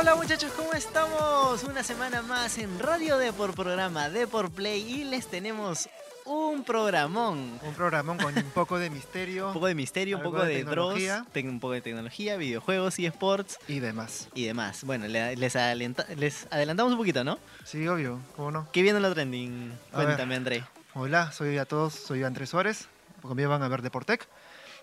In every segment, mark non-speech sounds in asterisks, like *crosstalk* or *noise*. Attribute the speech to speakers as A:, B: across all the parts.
A: Hola muchachos, ¿cómo estamos? Una semana más en Radio Depor, programa Depor Play y les tenemos un programón.
B: Un programón con un poco de misterio.
A: Un poco de misterio, un poco
B: de
A: de un poco de tecnología, videojuegos y sports
B: y demás.
A: y demás. Bueno, le- les, adelanta- les adelantamos un poquito, ¿no?
B: Sí, obvio, ¿cómo no?
A: ¿Qué viene en lo trending?
B: A ver.
A: Cuéntame, André.
B: Hola, soy a todos, soy Andrés Suárez. Conmigo van a ver Deportec.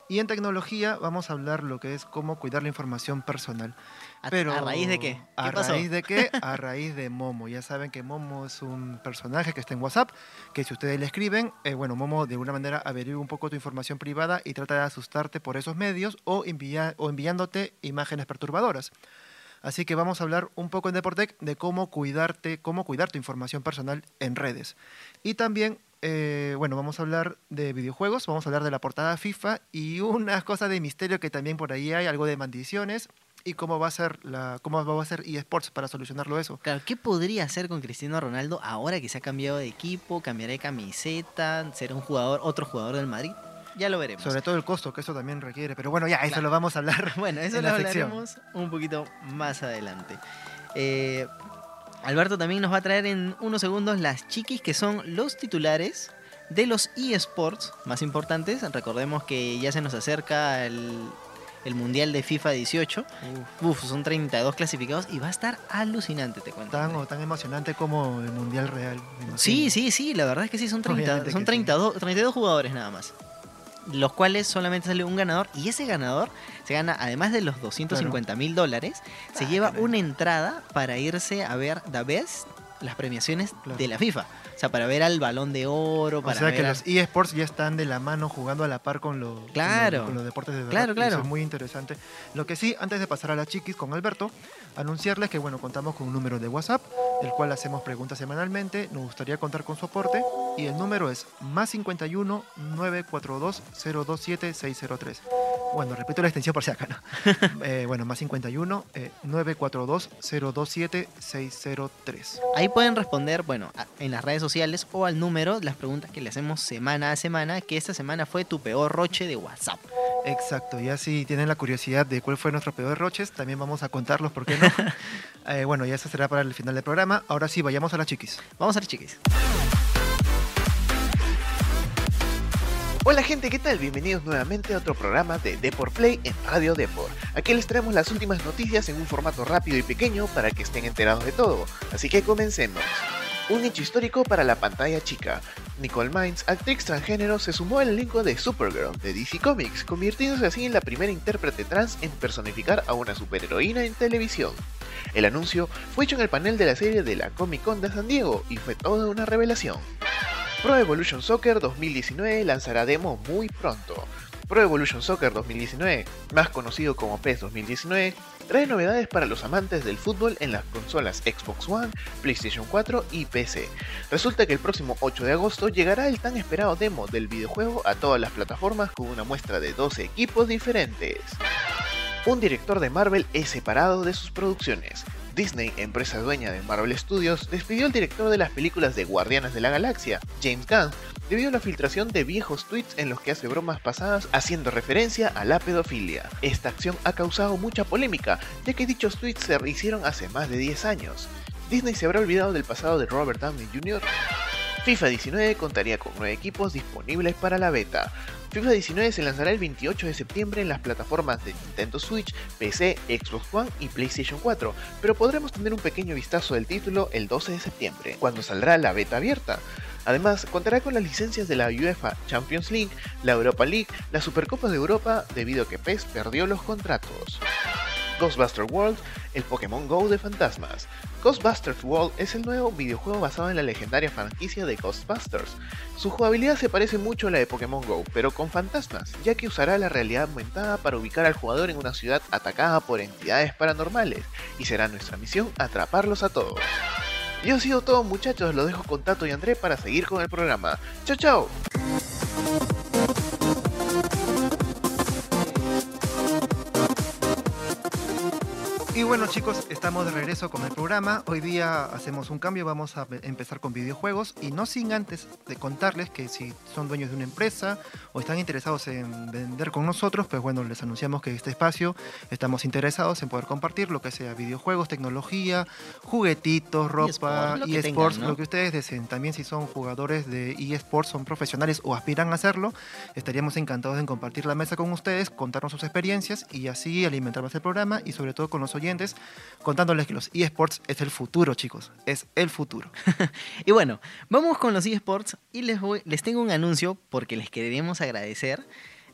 B: Y en tecnología vamos a hablar lo que es cómo cuidar la información personal.
A: ¿A,
B: Pero,
A: a raíz de qué? ¿Qué
B: ¿A
A: pasó?
B: raíz de qué? *laughs* A raíz de Momo. Ya saben que Momo es un personaje que está en WhatsApp, que si ustedes le escriben, eh, bueno, Momo de alguna manera averigua un poco tu información privada y trata de asustarte por esos medios o, o enviándote imágenes perturbadoras. Así que vamos a hablar un poco en Deportec de cómo cuidarte, cómo cuidar tu información personal en redes. Y también, eh, bueno, vamos a hablar de videojuegos, vamos a hablar de la portada FIFA y unas cosas de misterio que también por ahí hay, algo de maldiciones y cómo va a ser la, cómo va a ser eSports para solucionarlo eso.
A: Claro, ¿qué podría hacer con Cristiano Ronaldo ahora que se ha cambiado de equipo, cambiará de camiseta, será un jugador, otro jugador del Madrid? Ya lo veremos.
B: Sobre todo el costo que eso también requiere. Pero bueno, ya, eso
A: Claro.
B: lo vamos a hablar. *laughs*
A: Bueno, eso
B: en
A: lo
B: la sección.
A: hablaremos un poquito más adelante. Eh, Alberto también nos va a traer en unos segundos las chiquis que son los titulares de los eSports más importantes. Recordemos que ya se nos acerca el, el Mundial de FIFA 18.
B: Uf,
A: Uf, son 32 clasificados y va a estar alucinante, te cuento.
B: tan, o tan emocionante como el Mundial Real.
A: Sí, sí, sí, la verdad es que sí, son, 30,
B: Obviamente
A: son
B: que sí.
A: 32, 32 jugadores nada más. Los cuales solamente sale un ganador y ese ganador se gana, además de los 250 mil dólares, se
B: Ah,
A: lleva una entrada para irse a ver The Best, las premiaciones
B: Claro.
A: de la FIFA. O sea, para ver al balón de oro,
B: O
A: para
B: sea
A: ver
B: que
A: a-
B: los eSports ya están de la mano jugando a la par con, lo- con
A: Claro.
B: lo- con los deportes de verdad.
A: Claro, claro.
B: Eso es muy interesante. Lo que sí, antes de pasar a las chiquis con Alberto, anunciarles que bueno, contamos con un número de WhatsApp, el cual hacemos preguntas semanalmente. Nos gustaría contar con su aporte. Y el número es más 51 942 027 603. Bueno, repito la extensión por si acá, ¿no? *laughs* Eh, bueno, más 51 eh, 942 027 603.
A: Ahí pueden responder, bueno, en las redes sociales o al número las preguntas que le hacemos semana a semana, que esta semana fue tu peor roche de WhatsApp.
B: Exacto, ya si tienen la curiosidad de cuál fue nuestro peor roches, también vamos a contarlos, ¿por qué no? *laughs* Eh, bueno, ya eso será para el final del programa. Ahora sí, vayamos a las chiquis.
A: Vamos a ver, chiquis.
C: Hola gente, ¿qué tal? Bienvenidos nuevamente a otro programa de Deport Play en Radio Deport. Aquí les traemos las últimas noticias en un formato rápido y pequeño para que estén enterados de todo. Así que comencemos. Un hecho histórico para la pantalla chica. Nicole Mines, actriz transgénero, se sumó al elenco de Supergirl de DC Comics, convirtiéndose así en la primera intérprete trans en personificar a una superheroína en televisión. El anuncio fue hecho en el panel de la serie de la Comic Con de San Diego y fue toda una revelación. Pro Evolution Soccer 2019 lanzará demo muy pronto. Pro Evolution Soccer 2019, más conocido como PES 2019, trae novedades para los amantes del fútbol en las consolas Xbox One, PlayStation 4 y PC. Resulta que el próximo 8 de agosto llegará el tan esperado demo del videojuego a todas las plataformas con una muestra de 12 equipos diferentes. Un director de Marvel es separado de sus producciones. Disney, empresa dueña de Marvel Studios, despidió al director de las películas de Guardianes de la Galaxia, James Gunn, debido a la filtración de viejos tweets en los que hace bromas pasadas haciendo referencia a la pedofilia. Esta acción ha causado mucha polémica, ya que dichos tweets se hicieron hace más de 10 años. Disney se habrá olvidado del pasado de Robert Downey Jr. FIFA 19 contaría con 9 equipos disponibles para la beta. FIFA 19 se lanzará el 28 de septiembre en las plataformas de Nintendo Switch, PC, Xbox One y PlayStation 4, pero podremos tener un pequeño vistazo del título el 12 de septiembre, cuando saldrá la beta abierta. Además, contará con las licencias de la UEFA Champions League, la Europa League, la Supercopa de Europa, debido a que PES perdió los contratos. Ghostbuster World, el Pokémon Go de fantasmas. Ghostbusters World es el nuevo videojuego basado en la legendaria franquicia de Ghostbusters. Su jugabilidad se parece mucho a la de Pokémon Go, pero con fantasmas, ya que usará la realidad aumentada para ubicar al jugador en una ciudad atacada por entidades paranormales, y será nuestra misión atraparlos a todos. Y ha sido todo muchachos, lo dejo con Tato y André para seguir con el programa. ¡Chao, chao!
B: Y bueno chicos, estamos de regreso con el programa. Hoy día hacemos un cambio, vamos a empezar con videojuegos y no sin antes de contarles que si son dueños de una empresa o están interesados en vender con nosotros, pues bueno, les anunciamos que este espacio estamos interesados en poder compartir lo que sea videojuegos, tecnología, juguetitos, ropa, eSports,
A: tengan, ¿no?
B: lo que ustedes deseen. También si son jugadores de eSports, son profesionales o aspiran a hacerlo, estaríamos encantados en compartir la mesa con ustedes, contarnos sus experiencias y así alimentar más el programa y sobre todo con los oyentes, contándoles que los eSports es el futuro, chicos, es el futuro. *laughs*
A: Y bueno, vamos con los eSports y les, voy, les tengo un anuncio porque les queremos agradecer.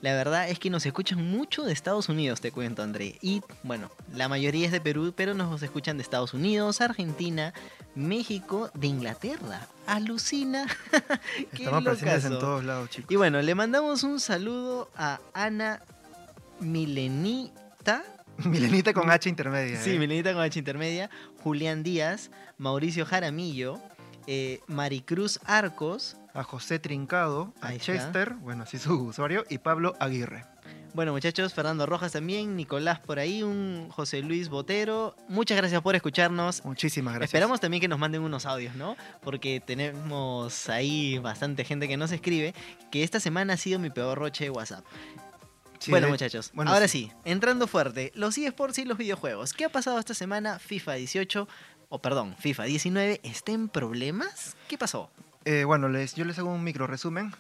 A: La verdad es que nos escuchan mucho de Estados Unidos, te cuento, André. Y bueno, la mayoría es de Perú, pero nos escuchan de Estados Unidos, Argentina, México, de Inglaterra. Alucina. *laughs*
B: Estamos presentes en todos lados, chicos.
A: Y bueno, le mandamos un saludo a Ana Milenita. *laughs*
B: Milenita con H intermedia.
A: Sí,
B: ¿eh?
A: Milenita con H intermedia. Julián Díaz, Mauricio Jaramillo, eh, Maricruz Arcos.
B: A José Trincado, a
A: está.
B: Chester, bueno, así su usuario, y Pablo Aguirre.
A: Bueno, muchachos, Fernando Rojas también, Nicolás por ahí, un José Luis Botero. Muchas gracias por escucharnos.
B: Muchísimas gracias.
A: Esperamos también que nos manden unos audios, ¿no? Porque tenemos ahí bastante gente que nos escribe, que esta semana ha sido mi peor roche de WhatsApp.
B: Sí,
A: bueno, muchachos,
B: bueno,
A: ahora
B: sí.
A: sí. entrando fuerte, los eSports y los videojuegos. ¿Qué ha pasado esta semana? FIFA 18, o perdón, FIFA 19, ¿está en problemas? ¿Qué pasó?
B: Eh, bueno, les, yo les hago un micro resumen.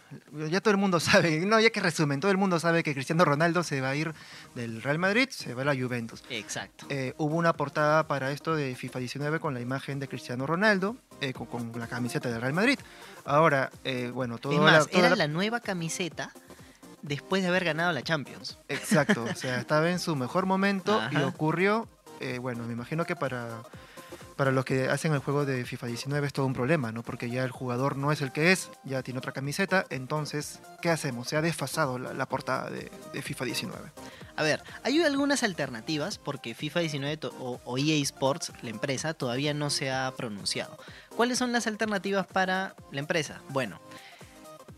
B: Ya todo el mundo *laughs* sabe, no, ya que resumen, todo el mundo sabe que Cristiano Ronaldo se va a ir del Real Madrid, se va a la Juventus.
A: Exacto.
B: Eh, hubo una portada para esto de FIFA 19 con la imagen de Cristiano Ronaldo, eh, con, con la camiseta del Real Madrid. Ahora, eh, bueno, todo
A: es más, era la nueva camiseta después de haber ganado la Champions.
B: Exacto, o sea, estaba en su mejor momento y ocurrió, eh, bueno, me imagino que para, para los que hacen el juego de FIFA 19 es todo un problema, ¿no? Porque ya el jugador no es el que es, ya tiene otra camiseta, entonces, ¿qué hacemos? Se ha desfasado la, la portada de, de FIFA 19.
A: A ver, hay algunas alternativas porque FIFA 19 to- o, o EA Sports, la empresa, todavía no se ha pronunciado. ¿Cuáles son las alternativas para la empresa? Bueno,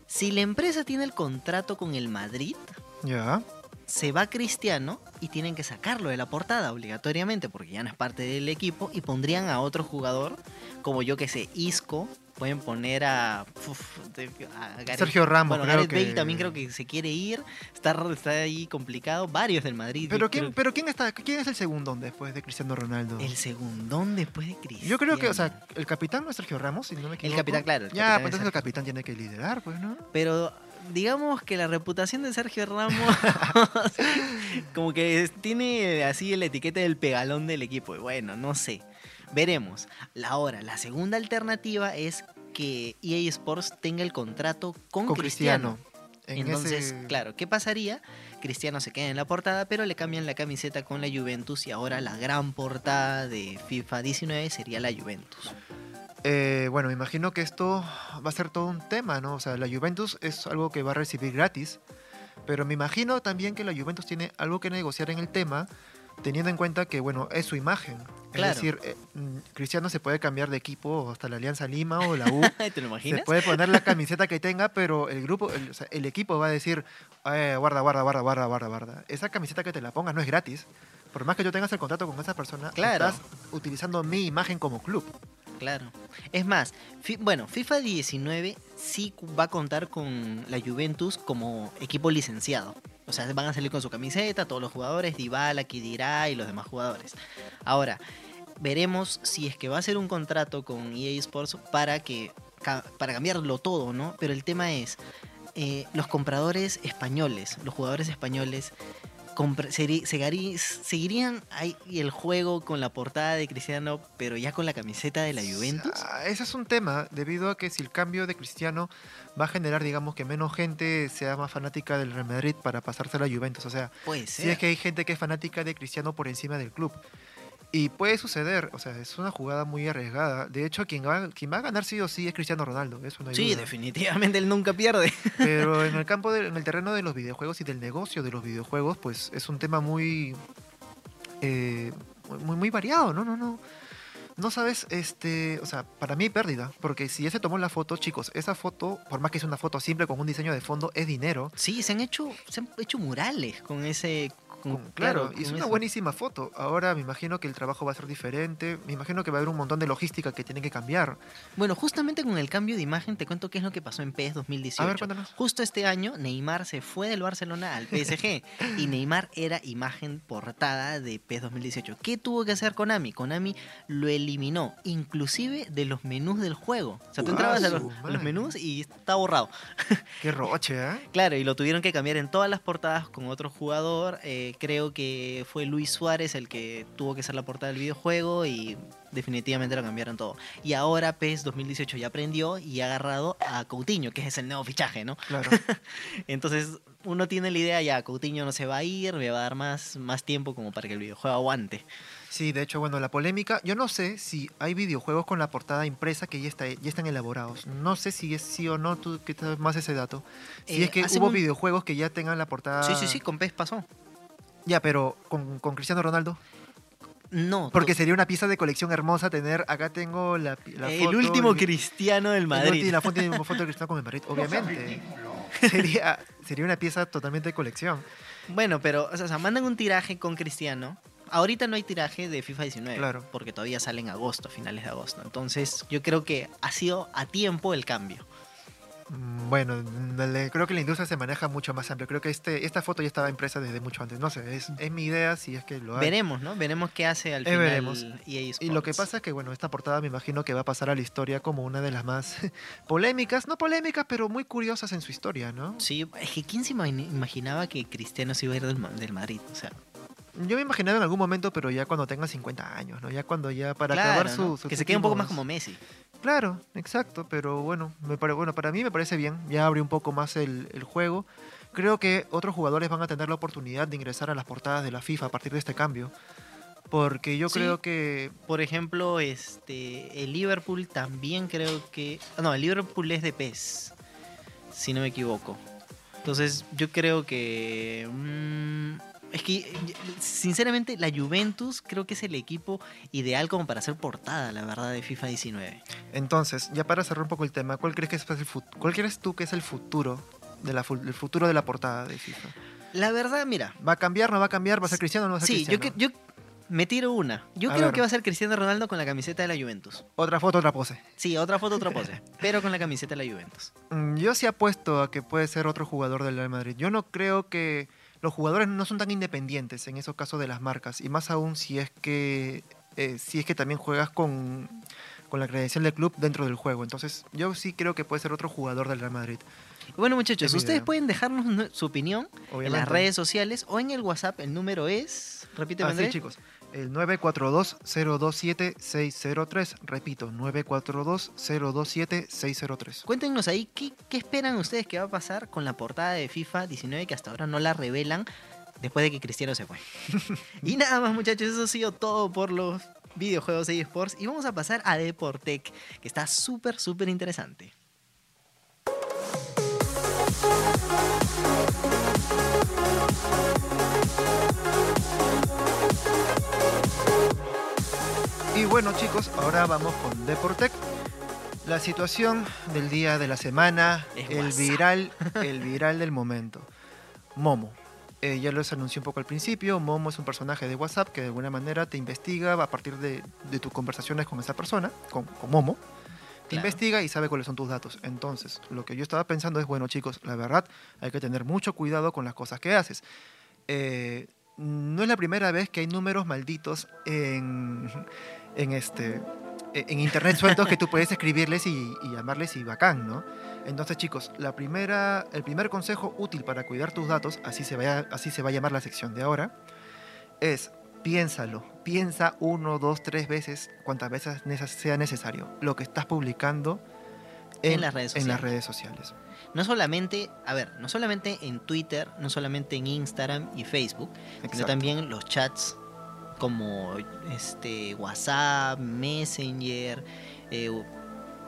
A: si la empresa tiene el contrato con el Madrid,
B: Ya,
A: se va Cristiano y tienen que sacarlo de la portada obligatoriamente porque ya no es parte del equipo y pondrían a otro jugador como yo que sé, Isco, pueden poner a, uf, de- a Gareth-
B: Sergio Ramos,
A: bueno, Bale también creo que se quiere ir, está, está ahí complicado, varios del Madrid.
B: pero ¿quién,
A: creo-
B: pero quién está, quién es el segundón después de Cristiano Ronaldo?
A: el segundón después de Cristiano.
B: Yo creo que, o sea, el capitán no es Sergio Ramos, si no me equivoco.
A: capitán, claro, el
B: ya,
A: capitán
B: pues
A: es
B: entonces el capitán tiene que liderar, pues, ¿no?
A: Pero digamos que la reputación de Sergio Ramos *laughs* como que tiene así la etiqueta del pegalón del equipo. Y bueno, no sé. Veremos. Ahora, la segunda alternativa es que EA Sports tenga el contrato con,
B: Con
A: Cristiano.
B: Cristiano. En
A: Entonces,
B: ese-
A: claro, ¿qué pasaría? Cristiano se queda en la portada, pero le cambian la camiseta con la Juventus y ahora la gran portada de FIFA 19 sería la Juventus.
B: Eh, bueno, me imagino que esto va a ser todo un tema, ¿no? O sea, la Juventus es algo que va a recibir gratis, pero me imagino también que la Juventus tiene algo que negociar en el tema, teniendo en cuenta que, bueno, es su imagen.
A: Claro.
B: Es decir, eh, mm, Cristiano se puede cambiar de equipo hasta la Alianza Lima o la U. *laughs*
A: ¿Te lo
B: se
A: imaginas?
B: puede poner la camiseta que tenga, pero el grupo, el, o sea, el equipo va a decir, eh, guarda, guarda, guarda, guarda, guarda, guarda. Esa camiseta que te la pongas no es gratis. Por más que yo tengas el contrato con esa persona,
A: Claro.
B: estás utilizando mi imagen como club.
A: Claro. Es más, bueno, FIFA 19 sí va a contar con la Juventus como equipo licenciado. O sea, van a salir con su camiseta todos los jugadores, Dybala, Kidirá y los demás jugadores. Ahora, veremos si es que va a ser un contrato con EA Sports para que para cambiarlo todo, ¿no? Pero el tema es eh, los compradores españoles, los jugadores españoles seguirían ahí el juego con la portada de Cristiano, pero ya con la camiseta de la Juventus.
B: Ah, ese es un tema, debido a que si el cambio de Cristiano va a generar, digamos, que menos gente sea más fanática del Real Madrid para pasarse a la Juventus. O sea, si es que hay gente que es fanática de Cristiano por encima del club. Y puede suceder, o sea, es una jugada muy arriesgada. De hecho, quien va, quien va a ganar sí o sí es Cristiano Ronaldo, eso no hay
A: sí,
B: duda.
A: definitivamente él nunca pierde. *laughs*
B: Pero en el campo, de- en el terreno de los videojuegos y del negocio de los videojuegos, pues es un tema muy, eh, muy, muy variado, ¿no? No, no. No sabes, este, o sea, para mí pérdida, porque si ya se tomó la foto, chicos, esa foto, por más que es una foto simple con un diseño de fondo, es dinero.
A: Sí, se han hecho, se han hecho murales con ese, con-
B: claro, y es una
A: eso.
B: buenísima foto. Ahora me imagino que el trabajo va a ser diferente. Me imagino que va a haber un montón de logística que tiene que cambiar.
A: Bueno, justamente con el cambio de imagen te cuento qué es lo que pasó en PES 2018.
B: A ver, cuéntanos.
A: Justo este año Neymar se fue del Barcelona al PSG y Neymar era imagen portada de PES 2018. ¿Qué tuvo que hacer Konami? Konami lo eliminó, inclusive de los menús del juego. O sea, tú entrabas a los, a menús y está borrado.
B: Qué roche, ¿eh? *laughs*
A: Claro, y lo tuvieron que cambiar en todas las portadas con otro jugador. Eh, creo que fue Luis Suárez el que tuvo que ser la portada del videojuego y definitivamente lo cambiaron todo. Y ahora PES 2018 ya aprendió y ha agarrado a Coutinho, que es el nuevo fichaje, ¿no?
B: Claro. *laughs*
A: Entonces uno tiene la idea, ya Coutinho no se va a ir, me va a dar más, más tiempo como para que el videojuego aguante.
B: Sí, de hecho, bueno, la polémica, yo no sé si hay videojuegos con la portada impresa que ya, está, ya están elaborados. No sé si es sí o no, tú que sabes más ese dato. Si
A: Eh,
B: es que hubo
A: un-
B: videojuegos que ya tengan la portada...
A: Sí, sí, sí, con PES pasó.
B: Ya, pero con, con Cristiano Ronaldo.
A: No,
B: Porque sería una pieza de colección hermosa tener, acá tengo la, la
A: el
B: foto,
A: último
B: el-
A: cristiano del
B: el
A: Madrid.
B: la foto, la foto de Cristiano con el Madrid, *laughs* obviamente. Sería, sería una pieza totalmente de colección.
A: Bueno, pero, o sea, mandan un tiraje con Cristiano. Ahorita no hay tiraje de FIFA 19.
B: Claro.
A: Porque todavía sale en agosto, finales de agosto. Entonces, yo creo que ha sido a tiempo el cambio.
B: Bueno, le- creo que la industria se maneja mucho más amplio. Creo que este, esta foto ya estaba impresa desde mucho antes. No sé, es, es mi idea si es que lo hay.
A: Veremos, ¿no? Veremos qué hace al
B: Eh,
A: final
B: veremos.
A: EA
B: Y lo que pasa es que, bueno, esta portada me imagino que va a pasar a la historia como una de las más *laughs* polémicas, no polémicas, pero muy curiosas en su historia, ¿no?
A: Sí, es que ¿quién se ima- imaginaba que Cristiano se iba a ir del, Ma- del Madrid? O sea,
B: Yo me imaginaba en algún momento, pero ya cuando tenga 50 años, ¿no? Ya cuando ya para
A: claro,
B: acabar
A: ¿no?
B: su, sus
A: Que se quede un poco más como Messi.
B: Claro, exacto, pero bueno, me pare- bueno, para mí me parece bien, ya abre un poco más el, el juego. Creo que otros jugadores van a tener la oportunidad de ingresar a las portadas de la FIFA a partir de este cambio. Porque yo
A: Sí.
B: creo que...
A: Por ejemplo, este el Liverpool también creo que... No, el Liverpool es de PES, si no me equivoco. Entonces yo creo que... mm, es que, eh, sinceramente, la Juventus creo que es el equipo ideal como para hacer portada, la verdad, de FIFA 19.
B: Entonces, ya para cerrar un poco el tema, ¿cuál crees, que es el fut- ¿cuál crees tú que es el futuro, de la, el futuro de la portada de FIFA?
A: La verdad, mira,
B: ¿Va a cambiar, no va a cambiar? ¿Va a ser Cristiano o no va a ser
A: sí, yo,
B: Cristiano?
A: que- yo me tiro una. Yo
B: A
A: creo
B: ver.
A: que va a ser Cristiano Ronaldo con la camiseta de la Juventus.
B: Otra foto, otra pose.
A: Sí, otra foto, otra pose, *laughs* pero con la camiseta de la Juventus.
B: Mm, Yo sí apuesto a que puede ser otro jugador del Real Madrid. Yo no creo que los jugadores no son tan independientes en esos casos de las marcas y más aún si es que eh, si es que también juegas con, con la credencial del club dentro del juego. Entonces yo sí creo que puede ser otro jugador del Real Madrid.
A: Bueno, muchachos,
B: Es
A: ustedes pueden dejarnos su opinión en las redes sociales o en el WhatsApp. El número es. Repíteme,
B: Así chicos. El 942-027-603. Repito, 942-027-603.
A: Cuéntenos ahí qué, qué esperan ustedes que va a pasar con la portada de FIFA 19 que hasta ahora no la revelan después de que Cristiano se fue. *laughs* y nada más, muchachos, eso ha sido todo por los videojuegos de eSports. Y vamos a pasar a Deportec, que está súper, súper interesante.
B: Y bueno chicos, ahora vamos con Deportec. La situación del día de la semana,
A: Es
B: el
A: WhatsApp.
B: viral, *laughs* el viral del momento. Momo. Eh, ya les anuncié un poco al principio, Momo es un personaje de WhatsApp que de alguna manera te investiga a partir de, de tus conversaciones con esa persona, con, con Momo. Te
A: Claro.
B: investiga y sabe cuáles son tus datos. Entonces, lo que yo estaba pensando es, bueno chicos, la verdad, hay que tener mucho cuidado con las cosas que haces. Eh, no es la primera vez que hay números malditos en, en, este, en internet sueltos que tú puedes escribirles y, y llamarles y bacán, ¿no? Entonces, chicos, la primera, el primer consejo útil para cuidar tus datos, así se, vaya, así se va a llamar la sección de ahora, es piénsalo. Piensa uno, dos, tres veces, cuantas veces sea necesario, lo que estás publicando
A: En las redes
B: en las
A: sociales.
B: redes sociales.
A: No solamente, a ver, no solamente en Twitter, no solamente en Instagram y Facebook, sino
B: Exacto.
A: también los chats como este WhatsApp, Messenger, eh,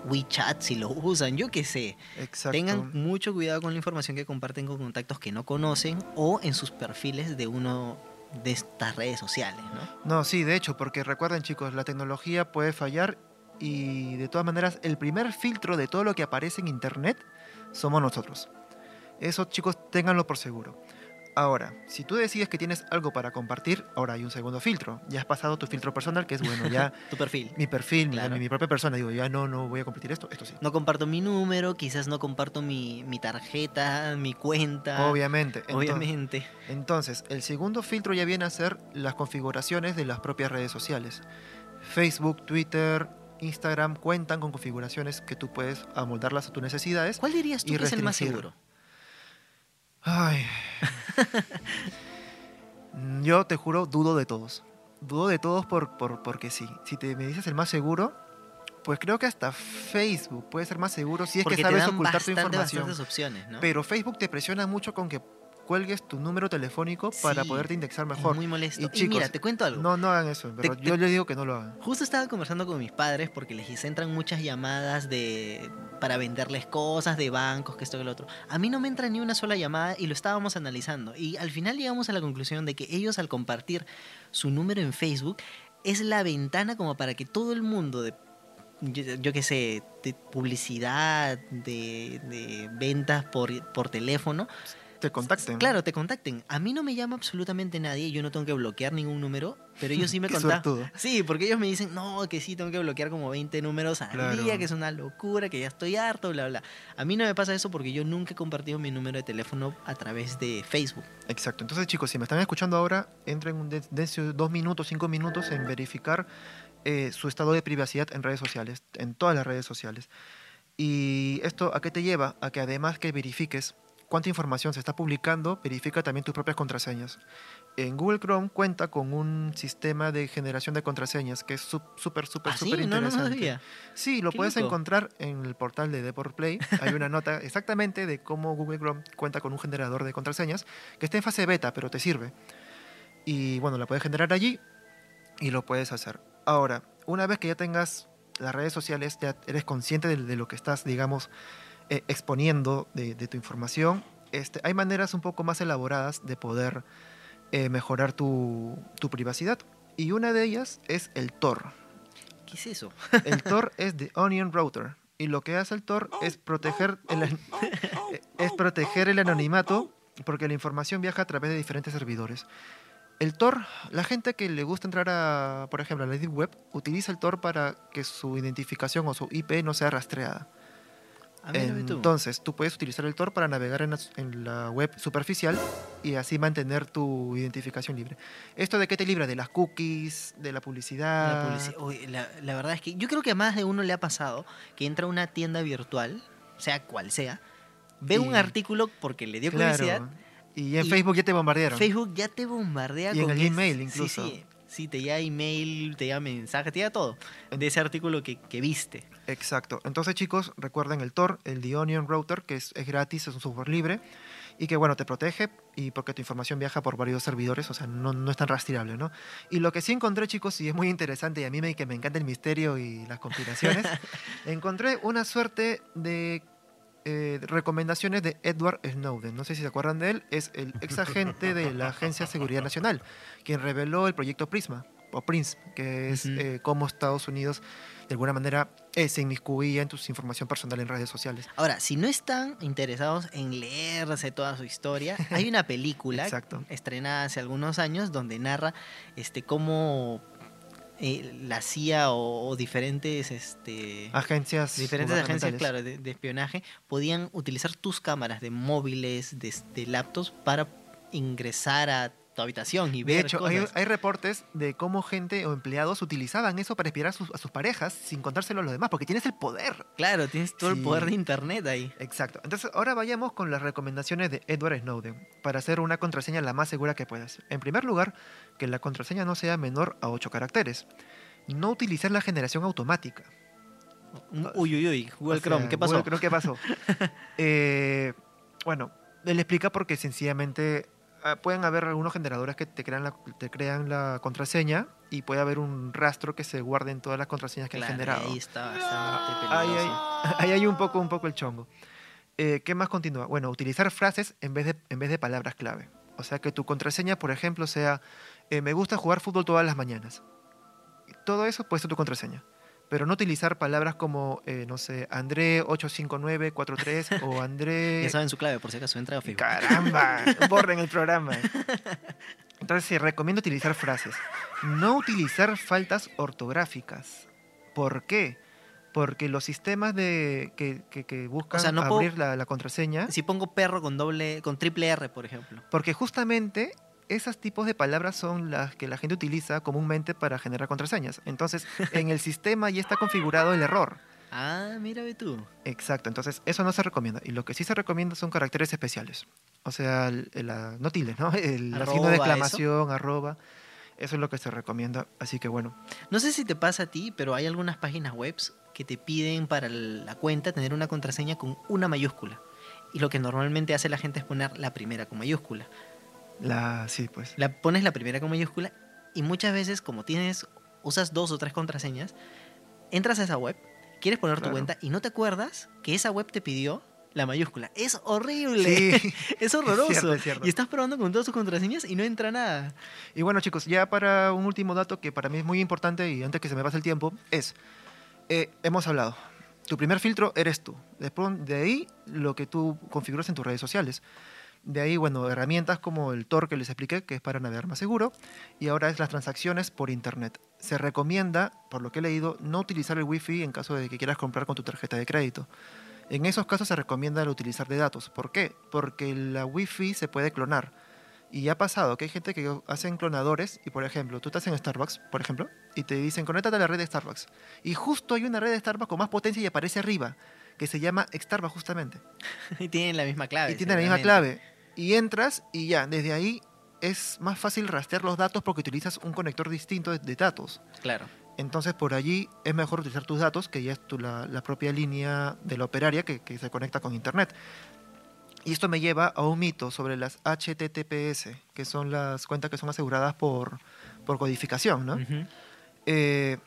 A: WeChat si lo usan, yo qué sé.
B: Exacto.
A: Tengan mucho cuidado con la información que comparten con contactos que no conocen o en sus perfiles de uno de estas redes sociales, ¿no?
B: No, sí, de hecho, porque recuerden chicos, la tecnología puede fallar y de todas maneras el primer filtro de todo lo que aparece en Internet somos nosotros. Eso chicos, ténganlo por seguro. Ahora, si tú decides que tienes algo para compartir, ahora hay un segundo filtro. Ya has pasado tu filtro personal, que es bueno, ya *laughs*
A: Tu perfil.
B: mi perfil, mi-
A: Claro.
B: mi, mi propia persona. Digo, ya no, no voy a compartir esto, esto sí.
A: No comparto mi número, quizás no comparto mi, mi tarjeta, mi cuenta.
B: Obviamente. Entonces-
A: Obviamente.
B: Entonces, el segundo filtro ya viene a ser las configuraciones de las propias redes sociales. Facebook, Twitter, Instagram cuentan con configuraciones que tú puedes amoldarlas a tus necesidades.
A: ¿Cuál dirías tú que es el más seguro?
B: Ay. Yo te juro, dudo de todos. Dudo de todos por, por- porque sí. Si te me dices el más seguro, pues creo que hasta Facebook puede ser más seguro si es
A: Porque
B: que sabes ocultar tu
A: bastante,
B: información.
A: bastantes opciones, ¿no?
B: Pero Facebook te presiona mucho con que cuelgues tu número telefónico para
A: Sí,
B: poderte indexar
A: Es
B: mejor.
A: muy molesto.
B: Y
A: Y,
B: chicos,
A: mira, te cuento algo.
B: No, no hagan eso. pero
A: Te-
B: yo
A: te-
B: les digo que no lo hagan.
A: Justo estaba conversando con mis padres porque les entran muchas llamadas de para venderles cosas de bancos, que esto que lo otro. A mí no me entra ni una sola llamada y lo estábamos analizando. Y al final llegamos a la conclusión de que ellos al compartir su número en Facebook es la ventana como para que todo el mundo de yo, yo qué sé, de publicidad, de, de ventas por, por teléfono,
B: Te contacten.
A: Claro, te contacten. A mí no me llama absolutamente nadie, yo no tengo que bloquear ningún número, pero ellos sí *laughs* me
B: suertudo.
A: Sí, porque ellos me dicen, no, que sí, tengo que bloquear como 20 números al
B: Claro.
A: día, que es una locura, que ya estoy harto, bla, bla. A mí no me pasa eso porque yo nunca he compartido mi número de teléfono a través de Facebook.
B: Exacto. Entonces, chicos, si me están escuchando ahora, entren un de- dense dos minutos, cinco minutos en verificar eh, su estado de privacidad en redes sociales, en todas las redes sociales. Y esto, ¿a qué te lleva? A que además que verifiques cuánta información se está publicando, verifica también tus propias contraseñas. En Google Chrome cuenta con un sistema de generación de contraseñas que es súper, súper,
A: ¿Ah, sí?
B: súper
A: No, no, no
B: interesante.
A: sabía.
B: Sí, lo puedes
A: loco.
B: encontrar en el portal de Deport Play. Hay una nota exactamente de cómo Google Chrome cuenta con un generador de contraseñas que está en fase beta, pero te sirve. Y bueno, la puedes generar allí y lo puedes hacer. Ahora, una vez que ya tengas las redes sociales, ya eres consciente de, de lo que estás, digamos, eh, exponiendo de, de tu información, este, hay maneras un poco más elaboradas de poder eh, mejorar tu, tu privacidad. Y una de ellas es el Tor.
A: ¿Qué es eso?
B: El Tor *laughs* es de Onion Router. Y lo que hace el Tor es proteger el, es proteger el anonimato porque la información viaja a través de diferentes servidores. El Tor, la gente que le gusta entrar a, por ejemplo, a la Deep Web, utiliza el Tor para que su identificación o su IP no sea rastreada.
A: A mí no me tú.
B: Entonces, tú puedes utilizar el Tor para navegar en la, en la web superficial y así mantener tu identificación libre. ¿Esto de qué te libra? De las cookies, de la publicidad.
A: La, publici- Uy, la- la verdad es que yo creo que a más de uno le ha pasado que entra a una tienda virtual, sea cual sea, ve
B: Y-
A: un artículo porque le dio
B: Claro.
A: curiosidad,
B: Y en
A: Y
B: Facebook ya te bombardearon.
A: Facebook ya te bombardea
B: Y en
A: con
B: el
A: es-
B: Gmail incluso.
A: Sí, sí, te llega email, te llega mensaje, te llega todo de ese artículo que, que viste.
B: Exacto. Entonces, chicos, recuerden el Tor, el The Onion Router, que es, es gratis, es un software libre y que, bueno, te protege y porque tu información viaja por varios servidores, o sea, no, no es tan rastreable, ¿no? Y lo que sí encontré, chicos, y es muy interesante y a mí me, que me encanta el misterio y las conspiraciones, *laughs* encontré una suerte de eh, recomendaciones de Edward Snowden. No sé si se acuerdan de él, es el ex agente de la Agencia de Seguridad Nacional, quien reveló el proyecto Prisma, o Prince, que es eh, cómo Estados Unidos de alguna manera eh, se inmiscuía en tu información personal en redes sociales.
A: Ahora, si no están interesados en leerse toda su historia, hay una película *laughs* estrenada hace algunos años donde narra este cómo eh, la CIA o, o diferentes este
B: Agencias.
A: diferentes agencias claro de, de espionaje podían utilizar tus cámaras de móviles de, de laptops para ingresar a tu habitación y
B: De
A: ver
B: hecho, hay,
A: cosas.
B: hay reportes de cómo gente o empleados utilizaban eso para espiar a sus, a sus parejas sin contárselo a los demás, porque tienes el poder.
A: Claro, tienes todo
B: Sí.
A: el poder de internet ahí.
B: Exacto. Entonces, ahora vayamos con las recomendaciones de Edward Snowden para hacer una contraseña la más segura que puedas. En primer lugar, que la contraseña no sea menor a 8 caracteres. No utilizar la generación automática.
A: Uy, uy, uy, Google
B: O sea,
A: Chrome, ¿qué pasó?
B: Google Chrome, ¿qué pasó? *laughs* Eh, bueno, él explica porque sencillamente ah, pueden haber algunos generadores que te crean, la, te crean la contraseña y puede haber un rastro que se guarde en todas las contraseñas que
A: Claro,
B: han generado.
A: ahí está bastante
B: Ahí,
A: peligroso.
B: ahí, ahí hay un poco, un poco el chongo. Eh, ¿Qué más continúa? Bueno, utilizar frases en vez de, en vez de palabras clave. O sea, que tu contraseña, por ejemplo, sea eh, me gusta jugar fútbol todas las mañanas. Todo eso puede ser tu contraseña. Pero no utilizar palabras como, eh, no sé, André 85943 o André...
A: Ya saben su clave, por si acaso entra a Facebook.
B: Caramba, *laughs* borren el programa. Entonces sí, recomiendo utilizar frases. No utilizar faltas ortográficas. ¿Por qué? Porque los sistemas de que, que- que buscan
A: O sea, no puedo-
B: abrir la, la contraseña,
A: Si pongo perro con doble, con triple R, por ejemplo.
B: porque justamente esos tipos de palabras son las que la gente utiliza comúnmente para generar contraseñas. Entonces, en el *laughs* sistema ya está configurado el error.
A: Ah, mira tú.
B: Exacto, entonces eso no se recomienda. Y lo que sí se recomienda son caracteres especiales. O sea, la- no tildes, ¿no? El la signo de
A: Arroba,
B: exclamación, arroba. Eso es lo que se recomienda. Así que bueno.
A: No sé si te pasa a ti, pero hay algunas páginas web que te piden para la cuenta tener una contraseña con una mayúscula. Y lo que normalmente hace la gente es poner la primera con mayúscula.
B: La, sí, pues.
A: La pones la primera con mayúscula y muchas veces como tienes usas dos o tres contraseñas, entras a esa web, quieres poner tu
B: Claro.
A: cuenta y no te acuerdas que esa web te pidió la mayúscula. Es horrible.
B: Sí. *laughs*
A: Es horroroso.
B: cierto, es cierto.
A: Y estás probando con todas tus contraseñas y no entra nada.
B: Y bueno, chicos, ya para un último dato que para mí es muy importante y antes que se me pase el tiempo, es, eh, hemos hablado, tu primer filtro eres tú. Después de ahí, lo que tú configuras en tus redes sociales. De ahí, bueno, herramientas como el Tor que les expliqué, que es para navegar más seguro. Y ahora es las transacciones por Internet. Se recomienda, por lo que he leído, no utilizar el Wi-Fi en caso de que quieras comprar con tu tarjeta de crédito. En esos casos se recomienda el utilizar de datos. ¿Por qué? Porque la Wi-Fi se puede clonar. Y ha pasado que hay gente que hacen clonadores y, por ejemplo, tú estás en Starbucks, por ejemplo, y te dicen, conéctate a la red de Starbucks. Y justo hay una red de Starbucks con más potencia y aparece arriba, que se llama Starbucks justamente. *laughs*
A: Y tienen la misma clave.
B: y tiene la misma clave. Y entras y ya, desde ahí es más fácil rastrear los datos porque utilizas un conector distinto de, de datos.
A: Claro.
B: Entonces, por allí es mejor utilizar tus datos, que ya es tu- la, la propia línea de la operaria que, que se conecta con Internet. Y esto me lleva a un mito sobre las HTTPS, que son las cuentas que son aseguradas por, por codificación, ¿no?
A: Ujú.
B: Eh,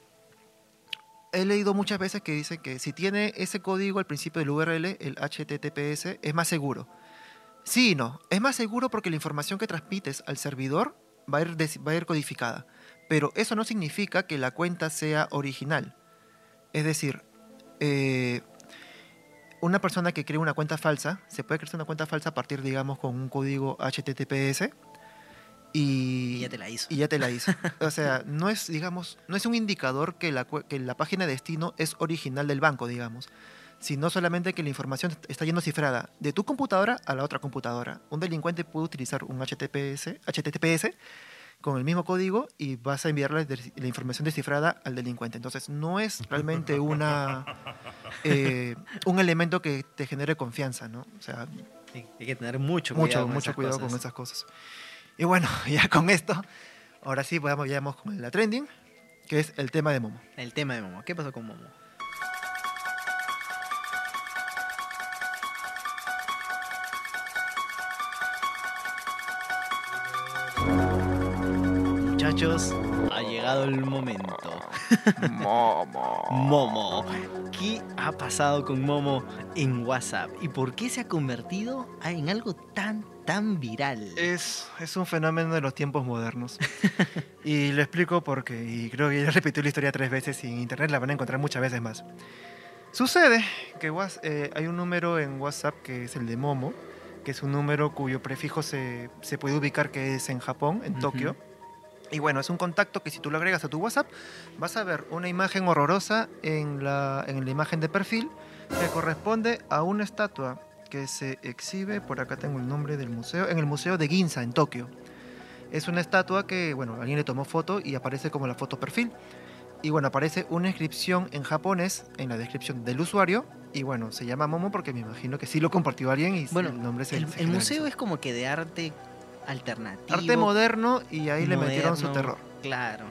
B: he leído muchas veces que dice que si tiene ese código al principio del URL, el HTTPS, es más seguro. Sí y no. Es más seguro porque la información que transmites al servidor va a ir, des- va a ir codificada. Pero eso no significa que la cuenta sea original. Es decir, eh, una persona que crea una cuenta falsa, se puede crear una cuenta falsa a partir, digamos, con un código HTTPS y,
A: Y ya te la hizo.
B: y ya te la hizo. *laughs* O sea, no es, digamos, no es un indicador que la, que la página de destino es original del banco, digamos, sino solamente que la información está yendo cifrada de tu computadora a la otra computadora. Un delincuente puede utilizar un HTTPS, HTTPS con el mismo código y vas a enviarle la información descifrada al delincuente. Entonces, no es realmente una, *laughs* eh, un elemento que te genere confianza, ¿no? O sea,
A: Hay que tener mucho
B: mucho,
A: cuidado. con
B: mucho
A: esas
B: cuidado
A: cosas.
B: con esas cosas. Y bueno, *laughs* ya con esto, ahora sí, ya vamos con la trending, que es el tema de Momo.
A: El tema de Momo. ¿Qué pasó con Momo? Muchachos, ha llegado el momento.
B: Momo.
A: Momo. ¿Qué ha pasado con Momo en WhatsApp? ¿Y por qué se ha convertido en algo tan, tan viral?
B: Es, es un fenómeno de los tiempos modernos. *laughs* y lo explico porque, y creo que ya *laughs* repetí la historia tres veces y en internet la van a encontrar muchas veces más. Sucede que eh, hay un número en WhatsApp que es el de Momo, que es un número cuyo prefijo se, se puede ubicar que es en Japón, en
A: Ujú.
B: Tokio. Y bueno, es un contacto que si tú lo agregas a tu WhatsApp, vas a ver una imagen horrorosa en la, en la imagen de perfil que corresponde a una estatua que se exhibe, por acá tengo el nombre del museo, en el Museo de Ginza, en Tokio. Es una estatua que, bueno, alguien le tomó foto y aparece como la foto perfil. Y bueno, aparece una inscripción en japonés en la descripción del usuario. Y bueno, se llama Momo porque me imagino que sí lo compartió alguien y
A: Bueno,
B: el nombre se
A: El,
B: se
A: el museo es como que de arte alternativo.
B: Arte moderno y ahí le metieron su terror.
A: Claro.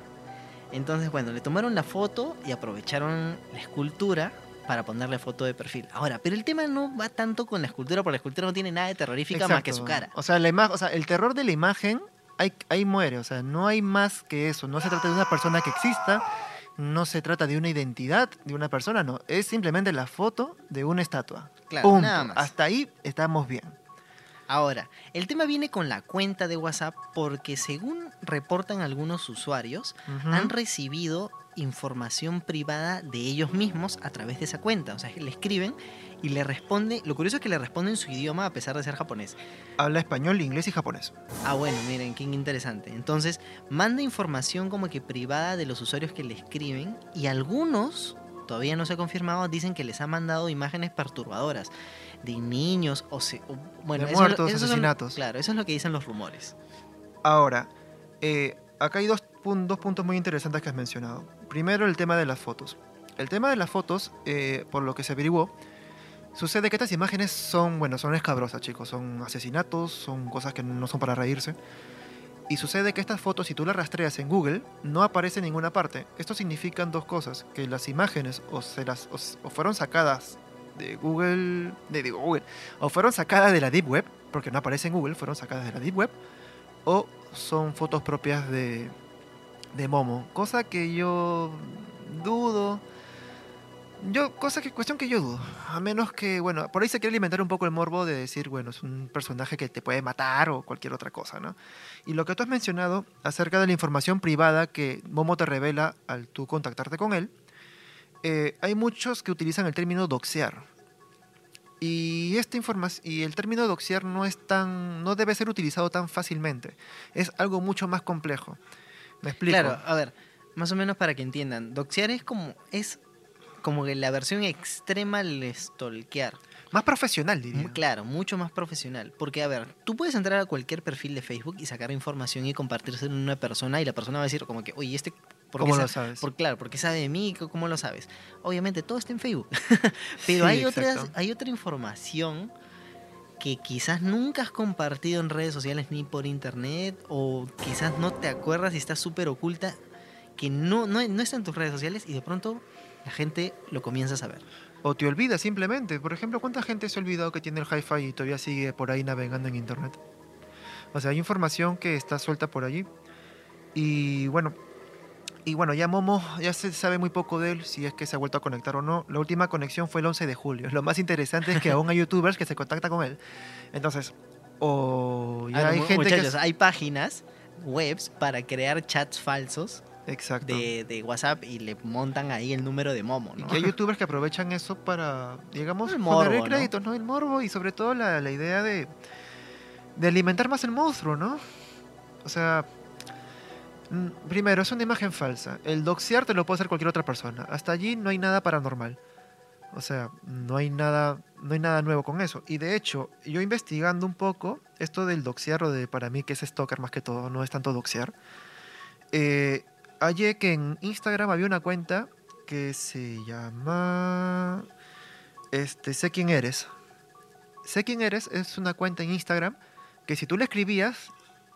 A: Entonces, bueno, le tomaron la foto y aprovecharon la escultura para ponerle foto de perfil. Ahora, pero el tema no va tanto con la escultura, porque la escultura no tiene nada de terrorífica más que su cara.
B: O sea, la ima- o sea, el terror de la imagen ahí, ahí muere. O sea, no hay más que eso. No se trata de una persona que exista. No se trata de una identidad de una persona, no. Es simplemente la foto de una estatua.
A: Claro, nada más.
B: Hasta ahí estamos bien.
A: Ahora, el tema viene con la cuenta de WhatsApp porque según reportan algunos usuarios, han recibido información privada de ellos mismos a través de esa cuenta. O sea, que le escriben y le responde. Lo curioso es que le responde en su idioma a pesar de ser japonés.
B: Habla español, inglés y japonés.
A: Ah, bueno, miren, qué interesante. Entonces, manda información como que privada de los usuarios que le escriben y algunos, todavía no se ha confirmado, dicen que les ha mandado imágenes perturbadoras de niños o, se, o- bueno,
B: De
A: eso
B: muertos,
A: eso son-
B: asesinatos.
A: claro, eso es lo que dicen los rumores.
B: Ahora, eh, acá hay dos, dos puntos muy interesantes que has mencionado. Primero, el tema de las fotos. El tema de las fotos, eh, por lo que se averiguó, sucede que estas imágenes son, bueno, son escabrosas, chicos. Son asesinatos, son cosas que no son para reírse. Y sucede que estas fotos, si tú las rastreas en Google, no aparecen en ninguna parte. Esto significa dos cosas, que las imágenes o, se las, o, fueron sacadas de Google, de, Google, o fueron sacadas de la Deep Web, porque no aparecen en Google, fueron sacadas de la Deep Web, o son fotos propias de, de Momo. Cosa que yo dudo. Yo, cosa que, cuestión que yo dudo. A menos que, bueno, por ahí se quiere alimentar un poco el morbo de decir, bueno, es un personaje que te puede matar o cualquier otra cosa, ¿no? Y lo que tú has mencionado acerca de la información privada que Momo te revela al tú contactarte con él, eh, hay muchos que utilizan el término doxear. Y esta y el término doxear no es tan no debe ser utilizado tan fácilmente. Es algo mucho más complejo. Me explico.
A: Claro, a ver, más o menos para que entiendan, doxear es como es como que la versión extrema del stalkear.
B: Más profesional, diría.
A: Claro, mucho más profesional. Porque, a ver, tú puedes entrar a cualquier perfil de Facebook y sacar información y compartirse en una persona y la persona va a decir como que, oye, este... ¿por qué
B: ¿Cómo lo sabes?
A: Por, claro, porque sabe de mí, ¿cómo lo sabes? Obviamente, todo está en Facebook. *laughs* Pero
B: Sí,
A: hay, otras,
B: exacto.
A: hay otra información que quizás nunca has compartido en redes sociales ni por internet o quizás no te acuerdas y está súper oculta que no, no, no está en tus redes sociales y de pronto la gente lo comienza a saber.
B: O te olvidas simplemente. Por ejemplo, ¿cuánta gente se ha olvidado que tiene el hi-fi y todavía sigue por ahí navegando en internet? O sea, hay información que está suelta por allí. Y bueno, y bueno, ya Momo, ya se sabe muy poco de él, si es que se ha vuelto a conectar o no. La última conexión fue el 11 de julio. Lo más interesante es que aún hay *laughs* youtubers que se contactan con él. Entonces, o ya
A: Ah,
B: hay gente
A: muchachos,
B: que...
A: hay páginas webs para crear chats falsos
B: Exacto.
A: de, de WhatsApp y le montan ahí el número de Momo,
B: Y
A: ¿no?
B: que hay youtubers que aprovechan eso para, digamos,
A: El morbo, ¿no?
B: créditos, ¿no? El morbo y sobre todo la, la idea de, de alimentar más el monstruo, ¿no? O sea, mm, primero, es una imagen falsa. El doxear te lo puede hacer cualquier otra persona. Hasta allí no hay nada paranormal. O sea, no hay nada, no hay nada nuevo con eso. Y de hecho, yo investigando un poco, esto del doxear o de para mí que es stalker más que todo, no es tanto doxear. Eh, hallé que en Instagram había una cuenta que se llama este sé quién eres. Sé quién eres es una cuenta en Instagram que si tú le escribías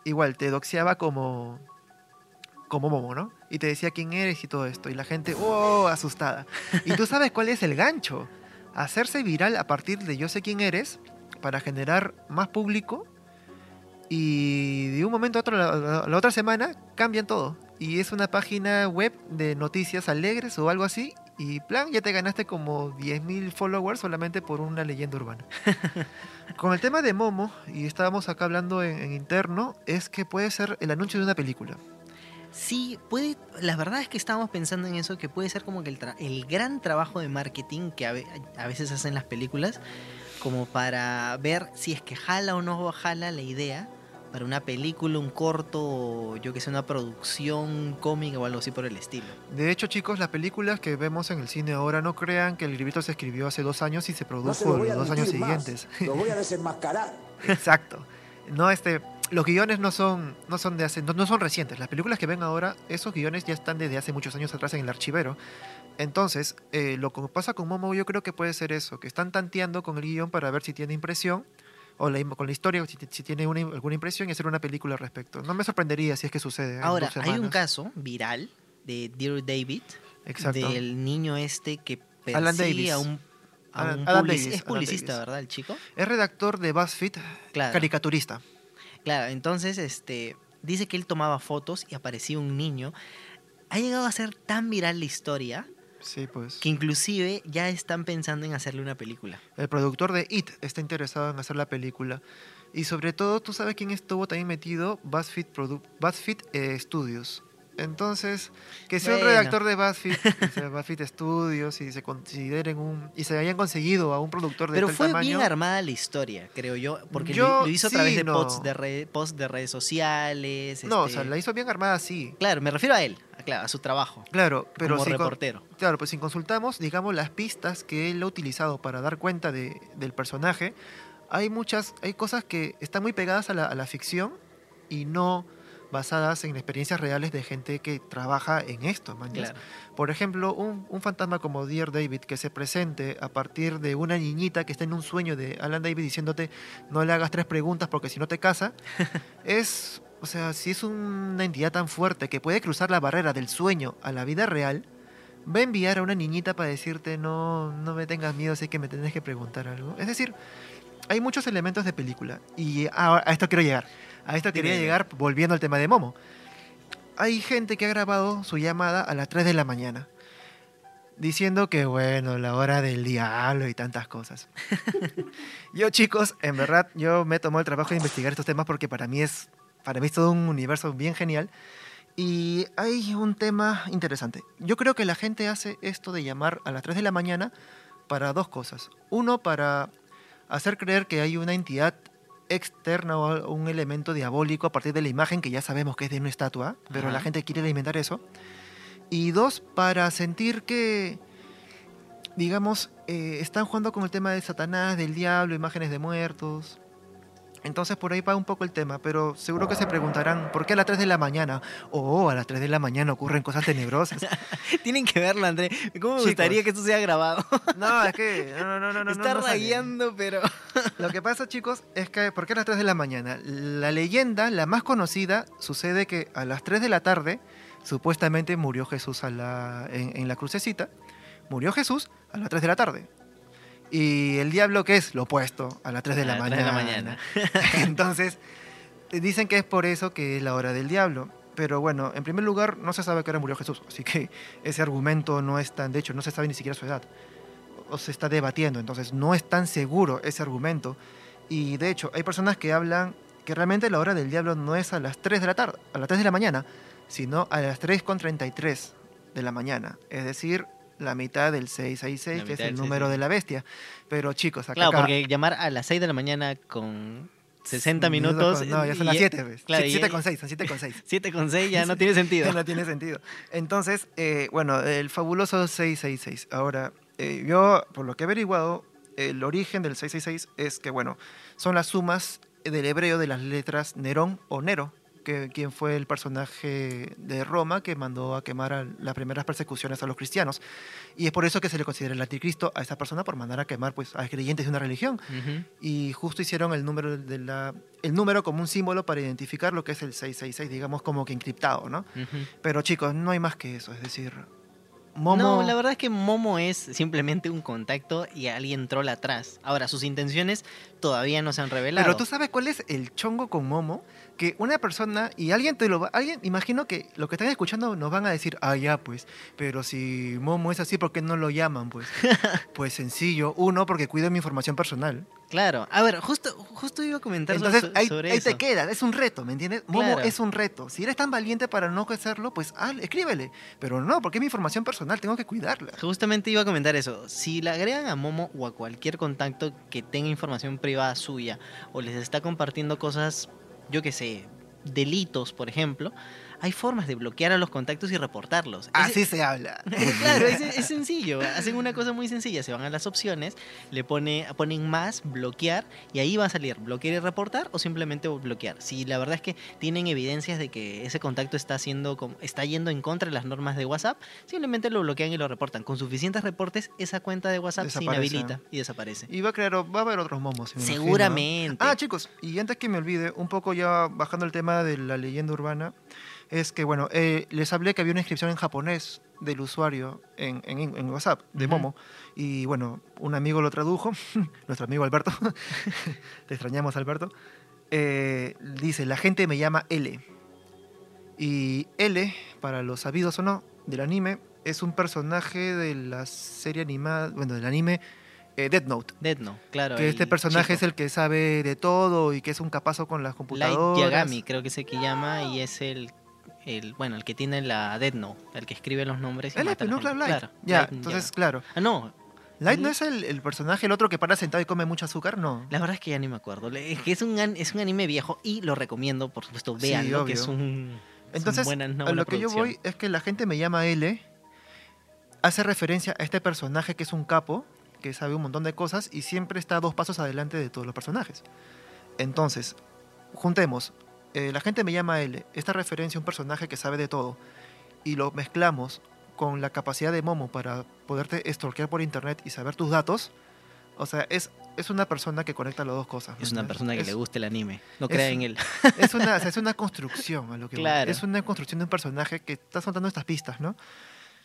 B: igual te doxeaba como como Momo, ¿no? Y te decía quién eres y todo esto y la gente oh asustada. Y tú sabes cuál es el gancho? Hacerse viral a partir de yo sé quién eres para generar más público y de un momento a otro, la, otra semana, cambian todo. Y es una página web de noticias alegres o algo así. Y plan, ya te ganaste como 10.000 followers solamente por una leyenda urbana. *laughs* Con el tema de Momo, y estábamos acá hablando en, en interno, es que puede ser el anuncio de una película.
A: Sí, puede. La verdad es que estábamos pensando en eso, que puede ser como que el, tra- el gran trabajo de marketing que a, a veces hacen las películas, como para ver si es que jala o no jala la idea para una película, un corto, o yo que sé, una producción cómica o algo así por el estilo.
B: De hecho, chicos, las películas que vemos en el cine ahora no crean que el librito se escribió hace dos años y se produjo
D: No se lo
B: los dos años
D: más.
B: siguientes.
D: Lo voy a *laughs* desenmascarar.
B: Exacto. No, este, los guiones no son, no son de hace, no, no son recientes. Las películas que ven ahora, esos guiones ya están desde hace muchos años atrás en el archivero. Entonces, eh, lo que pasa con Momo, yo creo que puede ser eso, que están tanteando con el guion para ver si tiene impresión o la con la historia, si, si tiene una, alguna impresión y hacer una película al respecto. No me sorprendería si es que sucede. en
A: Ahora,
B: dos
A: hay un caso viral de Dear David,
B: Exacto.
A: del niño este que persigue a un, a
B: Alan-
A: un
B: Alan
A: publici-
B: Davis,
A: Es publicista. ¿verdad, el chico?
B: Es redactor de BuzzFeed,
A: Claro.
B: caricaturista.
A: Claro, entonces este dice que él tomaba fotos y aparecía un niño. Ha llegado a ser tan viral la historia
B: Sí, pues.
A: que inclusive ya están pensando en hacerle una película.
B: El productor de It está interesado en hacer la película. Y sobre todo, ¿tú sabes quién estuvo también metido? BuzzFeed, Produ- BuzzFeed eh, Studios. Entonces, que sea un redactor de BuzzFeed, que sea BuzzFeed Studios y se consideren un... y se hayan conseguido a un productor de
A: Pero fue
B: tamaño.
A: bien armada la historia, creo yo, porque
B: Yo-
A: lo, hizo a través
B: sí,
A: de
B: no.
A: posts de, re- posts de redes sociales.
B: No, o
A: este-
B: sea, la hizo bien armada, sí.
A: Claro, me refiero a él, a, claro, a su trabajo
B: Claro, pero
A: como
B: si, con-
A: reportero.
B: claro, pues si consultamos, digamos, las pistas que él ha utilizado para dar cuenta de- del personaje, hay muchas, hay cosas que están muy pegadas a la, a la ficción y no basadas en experiencias reales de gente que trabaja en esto, man, ¿ya?
A: Claro.
B: Por ejemplo, un, un fantasma como Dear David que se presente a partir de una niñita que está en un sueño de Alan David diciéndote no le hagas tres preguntas porque si no te casa, *laughs* es, o sea, si es una entidad tan fuerte que puede cruzar la barrera del sueño a la vida real, va a enviar a una niñita para decirte no, no me tengas miedo, sé que me tenés que preguntar algo. Es decir, hay muchos elementos de película y a, a esto quiero llegar. A esto quería llegar volviendo al tema de Momo. Hay gente que ha grabado su llamada a las 3 de la mañana diciendo que bueno, la hora del diablo y tantas cosas. *laughs* yo chicos, en verdad, yo me he tomado el trabajo de investigar estos temas porque para mí es, para mí es todo un universo bien genial. Y hay un tema interesante. Yo creo que la gente hace esto de llamar a las 3 de la mañana para dos cosas. Uno, para hacer creer que hay una entidad externa o un elemento diabólico a partir de la imagen que ya sabemos que es de una estatua, pero la gente quiere alimentar eso. Y dos, para sentir que, digamos, eh, están jugando con el tema de Satanás, del diablo, imágenes de muertos. Entonces por ahí va un poco el tema, pero seguro que se preguntarán, ¿por qué a las 3 de la mañana? Oh, a las 3 de la mañana ocurren cosas tenebrosas. *laughs*
A: Tienen que verlo, André. ¿Cómo me
B: Chicos.
A: gustaría que esto sea grabado? *laughs*
B: No, es que... No, no, no, no,
A: Está
B: no
A: rayando, pero... *laughs*
B: Lo que pasa, chicos, es que ¿por qué a las 3 de la mañana? La leyenda, la más conocida, sucede que a las 3 de la tarde, supuestamente murió Jesús a la, en, en la crucecita. Murió Jesús a las 3 de la tarde. Y el diablo, ¿qué es? Lo opuesto, a las 3 de,
A: A
B: la,
A: las
B: mañana.
A: 3 de la mañana. *laughs*
B: Entonces, dicen que es por eso que es la hora del diablo. Pero bueno, en primer lugar, no se sabe qué hora murió Jesús. Así que ese argumento no es tan... De hecho, no se sabe ni siquiera su edad. O se está debatiendo. Entonces, no es tan seguro ese argumento. Y de hecho, hay personas que hablan que realmente la hora del diablo no es a las 3 de la tarde, a las 3 de la mañana, sino a las 3.33 de la mañana. Es decir, la mitad del 666,
A: La
B: que es el número
A: 666.
B: de la bestia. Pero chicos, acá...
A: Claro,
B: acá-
A: porque llamar a las 6 de la mañana con 60 minutos...
B: con- No, ya son
A: y-
B: las 7, ¿ves?
A: Claro,
B: 7
A: y-
B: con 6, son 7 con 6.
A: 7 *laughs* con 6 ya no tiene *laughs* sentido.
B: no tiene sentido. Entonces, eh, bueno, el fabuloso 666. Ahora, eh, yo, por lo que he averiguado, el origen del 666 es que, bueno, son las sumas del hebreo de las letras Nerón o Nero, que, quien fue el personaje de Roma que mandó a quemar a las primeras persecuciones a los cristianos. Y es por eso que se le considera el anticristo a esa persona por mandar a quemar pues, a creyentes de una religión
A: Ujú.
B: y justo hicieron el número de la el número como un símbolo para identificar lo que es el 666, digamos como que encriptado, ¿no?
A: Ujú.
B: Pero chicos, no hay más que eso, es decir, Momo
A: No, la verdad es que Momo es simplemente un contacto y alguien trola atrás. Ahora, sus intenciones todavía no se han revelado.
B: Pero tú sabes cuál es el chongo con Momo, que una persona y alguien te lo va, alguien imagino que lo que están escuchando nos van a decir, "Ah, ya pues, pero si Momo es así, ¿por qué no lo llaman?" Pues *laughs* pues sencillo, uno porque cuido mi información personal.
A: Claro. A ver, justo, justo iba a comentar
B: Entonces
A: so-
B: ahí,
A: sobre
B: ahí
A: eso.
B: te queda, es un reto, ¿me entiendes? Momo
A: Claro.
B: es un reto. Si eres tan valiente para no hacerlo, pues ah, escríbele. Pero no, porque es mi información personal, tengo que cuidarla.
A: Justamente iba a comentar eso. Si le agregan a Momo o a cualquier contacto que tenga información privada suya o les está compartiendo cosas, yo qué sé, delitos, por ejemplo, hay formas de bloquear a los contactos y reportarlos. Es-
B: Así se habla. *laughs*
A: claro, es, es sencillo. Hacen una cosa muy sencilla. Se van a las opciones, le pone, ponen más, bloquear, y ahí va a salir bloquear y reportar o simplemente bloquear. Si la verdad es que tienen evidencias de que ese contacto está haciendo, está yendo en contra de las normas de WhatsApp, simplemente lo bloquean y lo reportan. Con suficientes reportes, esa cuenta de WhatsApp se inhabilita y desaparece.
B: Y va a crear, va a haber otros momos. imagino.
A: Seguramente.
B: Ah, chicos, y antes que me olvide, un poco ya bajando el tema de la leyenda urbana, es que, bueno, eh, les hablé que había una inscripción en japonés del usuario en, en- en WhatsApp, de. Momo, y bueno, un amigo lo tradujo, *laughs* nuestro amigo Alberto, *laughs* te extrañamos Alberto, eh, dice, la gente me llama L. Y L, para los sabidos o no, del anime, es un personaje de la serie animada, bueno, del anime eh, Death Note.
A: Death Note, claro.
B: Que este personaje es el que sabe de todo y que es un capazo con las
A: Light
B: computadoras.
A: Yagami, creo que es el que llama y es el, el bueno, el que tiene la Death Note, el que escribe los nombres y
B: es,
A: mata a la
B: ¿no?
A: gente.
B: Claro, Light.
A: Claro,
B: ya,
A: Light
B: entonces, claro.
A: Ah, no,
B: Light no es el, el personaje, el otro que para sentado y come mucho azúcar, no.
A: la verdad es que ya ni me acuerdo. Es que es un, es un anime viejo y lo recomiendo, por supuesto,
B: Sí,
A: veanlo, que es un... es
B: Entonces,
A: un buena-
B: a lo que yo voy es que la gente me llama L, hace referencia a este personaje que es un capo, que sabe un montón de cosas y siempre está dos pasos adelante de todos los personajes. Entonces, juntemos, eh, la gente me llama L, esta referencia a un personaje que sabe de todo, y lo mezclamos con la capacidad de Momo para poderte stalkear por internet y saber tus datos, o sea, es, es una persona que conecta las dos cosas.
A: Es una
B: ¿me
A: persona que le gusta el anime. No crea en él. *laughs*
B: Es una, o sea, es una *laughs* construcción a lo que.
A: Claro.
B: Es una construcción de un personaje que está soltando estas pistas, ¿no?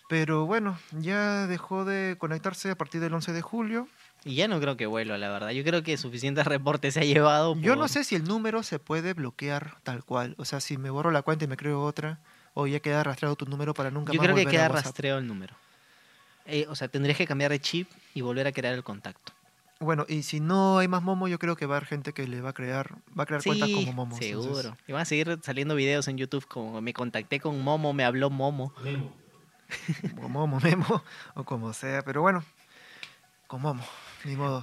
B: Pero bueno, ya dejó de conectarse a partir del 11 de julio.
A: Y ya no creo que vuelva, la verdad. Yo creo que suficientes *laughs* reportes se ha llevado.
B: Yo no sé si el número se puede bloquear tal cual. O sea, si me borro la cuenta y me creo otra, o ya queda rastreado tu número para nunca
A: Yo
B: más
A: creo que
B: volver
A: queda rastreo el número. Eh, o sea, tendrías que cambiar de chip y volver a crear el contacto.
B: Bueno, y si no hay más Momo, yo creo que va a haber gente que le va a crear, va a crear cuentas como Momo.
A: seguro.
B: entonces-
A: Y van a seguir saliendo videos en YouTube como me contacté con Momo, me habló Momo. *laughs*
B: o Momo, Memo, o como sea. Pero bueno, con Momo,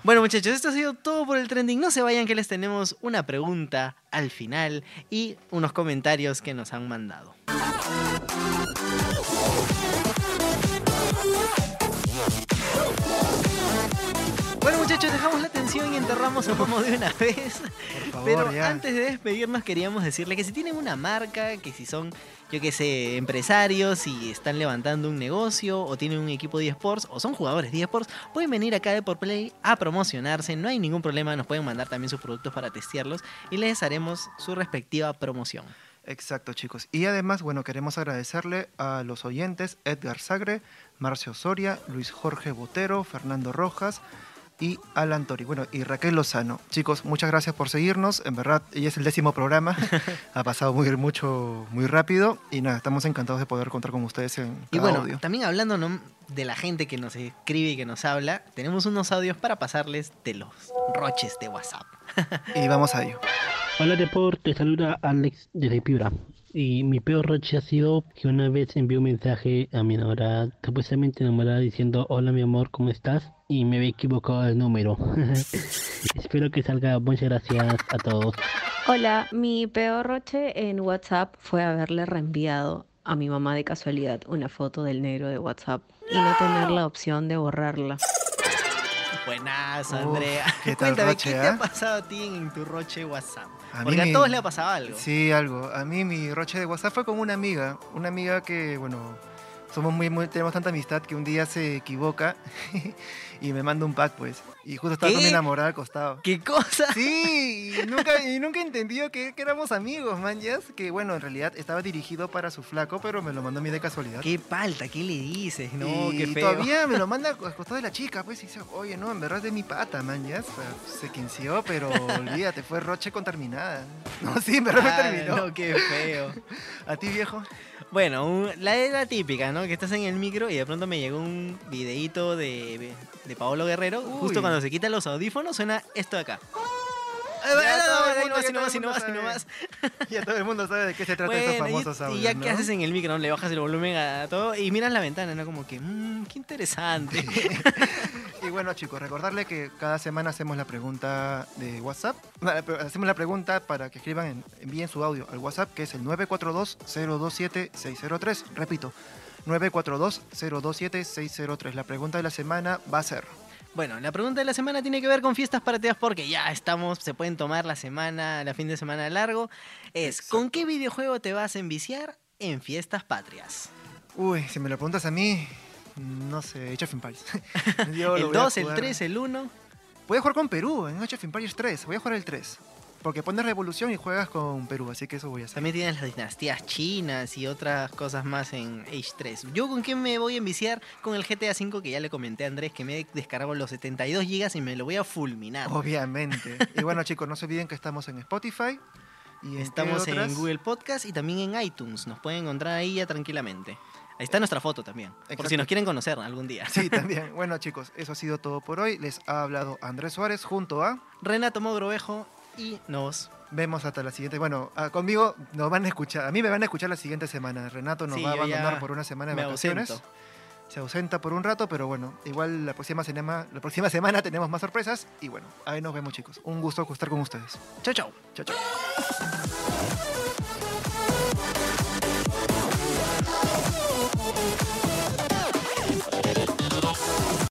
A: Bueno, muchachos, esto ha sido todo por el trending. No se vayan que les tenemos una pregunta al final y unos comentarios que nos han mandado. Bueno, muchachos, dejamos la atención y enterramos a Momo de una vez.
B: Por favor,
A: Pero
B: ya.
A: antes de despedirnos queríamos decirle que si tienen una marca, que si son, yo que sé, empresarios y están levantando un negocio o tienen un equipo de esports o son jugadores de esports, pueden venir acá de por Play a promocionarse, no hay ningún problema, nos pueden mandar también sus productos para testearlos y les haremos su respectiva promoción.
B: Exacto, chicos. Y además, bueno, queremos agradecerle a los oyentes Edgar Sagre, Marcio Soria, Luis Jorge Botero, Fernando Rojas y Alan Tori. Bueno, y Raquel Lozano. Chicos, muchas gracias por seguirnos. En verdad, ya es el décimo programa. *laughs* ha pasado muy, mucho, muy rápido. Y nada, estamos encantados de poder contar con ustedes en
A: Y
B: cada
A: bueno,
B: audio.
A: también hablando ¿no? de la gente que nos escribe y que nos habla, tenemos unos audios para pasarles de los roches de WhatsApp.
B: Y vamos a ello.
D: Hola Deport, te saluda Alex desde Piura. Y mi peor roche ha sido que una vez envié un mensaje a mi enamorada, supuestamente enamorada, diciendo hola mi amor, ¿cómo estás? Y me había equivocado el número. *laughs* Espero que salga. Muchas gracias a todos.
E: Hola, mi peor roche en WhatsApp fue haberle reenviado a mi mamá de casualidad una foto del negro de WhatsApp y no tener la opción de borrarla.
A: Buenas,
B: Uf,
A: Andrea.
B: qué tal
A: Cuéntame,
B: roche,
A: ¿qué te
B: ¿ah?
A: ha pasado a ti en tu roche WhatsApp?
B: A mí
A: Porque a
B: mi-
A: todos le ha pasado algo.
B: Sí, algo. A mí mi roche de WhatsApp fue con una amiga. Una amiga que, bueno, somos muy, muy tenemos tanta amistad que un día se equivoca *laughs* y me manda un pack, pues. Y justo estaba con mi enamorada al costado.
A: ¿Qué cosa?
B: Sí, y nunca, y nunca entendió que, que éramos amigos, man. Que bueno, en realidad estaba dirigido para su flaco, pero me lo mandó a mí de casualidad.
A: ¿Qué palta? ¿Qué le dices? No,
B: y
A: qué feo.
B: todavía me lo *laughs* manda al costado de la chica, pues, y dice, oye, no, en verdad es de mi pata, man, se quinció, pero *laughs* olvídate, fue roche con terminada. No, sí, en verdad me
A: Ah,
B: terminó.
A: no, qué feo.
B: ¿A ti, viejo?
A: Bueno, un- la era típica, ¿no? Que estás en el micro y de pronto me llegó un videíto de, de Paolo Guerrero. Justo cuando se quitan los audífonos suena esto de acá.
B: Ya todo el mundo-
A: nomás,
B: ya
A: nomás, nomás,
B: sabe. Ya todo el mundo sabe de qué se trata *laughs* estos
A: Bueno, y-
B: famosos
A: y,
B: audios,
A: ya
B: ¿no?
A: que haces en el micro, ¿no? Le bajas el volumen a todo y miras la ventana, ¿no? Como que, mmm, qué interesante. *laughs* *laughs*
B: Y bueno, chicos, recordarle que cada semana hacemos la pregunta de WhatsApp. Hacemos la pregunta para que escriban, en- envíen su audio al WhatsApp, que es el 942-027-603. Repito, 942-027-603. La pregunta de la semana va a ser...
A: Bueno, la pregunta de la semana tiene que ver con fiestas patrias porque ya estamos, se pueden tomar la semana, la fin de semana largo. Es, ¿con qué videojuego te vas a enviciar en fiestas patrias?
B: Uy, si me lo preguntas a mí, no sé, Age of Empires. *laughs*
A: ¿El
B: voy a
A: 2, el
B: jugar.
A: 3, el 1?
B: Voy a jugar con Perú en Age of Empires 3. Voy a jugar el 3. Porque pones revolución y juegas con Perú, así que eso voy a hacer.
A: También tienes las dinastías chinas y otras cosas más en Age 3. ¿Yo con qué me voy a enviciar? Con el GTA V que ya le comenté a Andrés que me descargo los 72 GB y me lo voy a fulminar.
B: Obviamente. y bueno, chicos, no se olviden que estamos en Spotify. Y
A: Estamos en? Google Podcast y también en iTunes. Nos pueden encontrar ahí ya tranquilamente. Ahí está nuestra foto también. Por si
B: Exacto.
A: nos quieren conocer algún día.
B: Sí, *laughs* también. Bueno, chicos, eso ha sido todo por hoy. Les ha hablado Andrés Suárez junto a...
A: Renato Mogrovejo y nos.
B: Vemos hasta la siguiente. Bueno, ah, conmigo nos van a escuchar. A mí me van a escuchar la siguiente semana. Renato nos
A: Sí,
B: va a abandonar por una semana de vacaciones.
A: ausento.
B: Se ausenta por un rato, pero bueno, igual la próxima, semana, la próxima semana tenemos más sorpresas. Y bueno, ahí nos vemos, chicos. Un gusto estar con ustedes.
A: Chau, chau.
B: Chao, chao.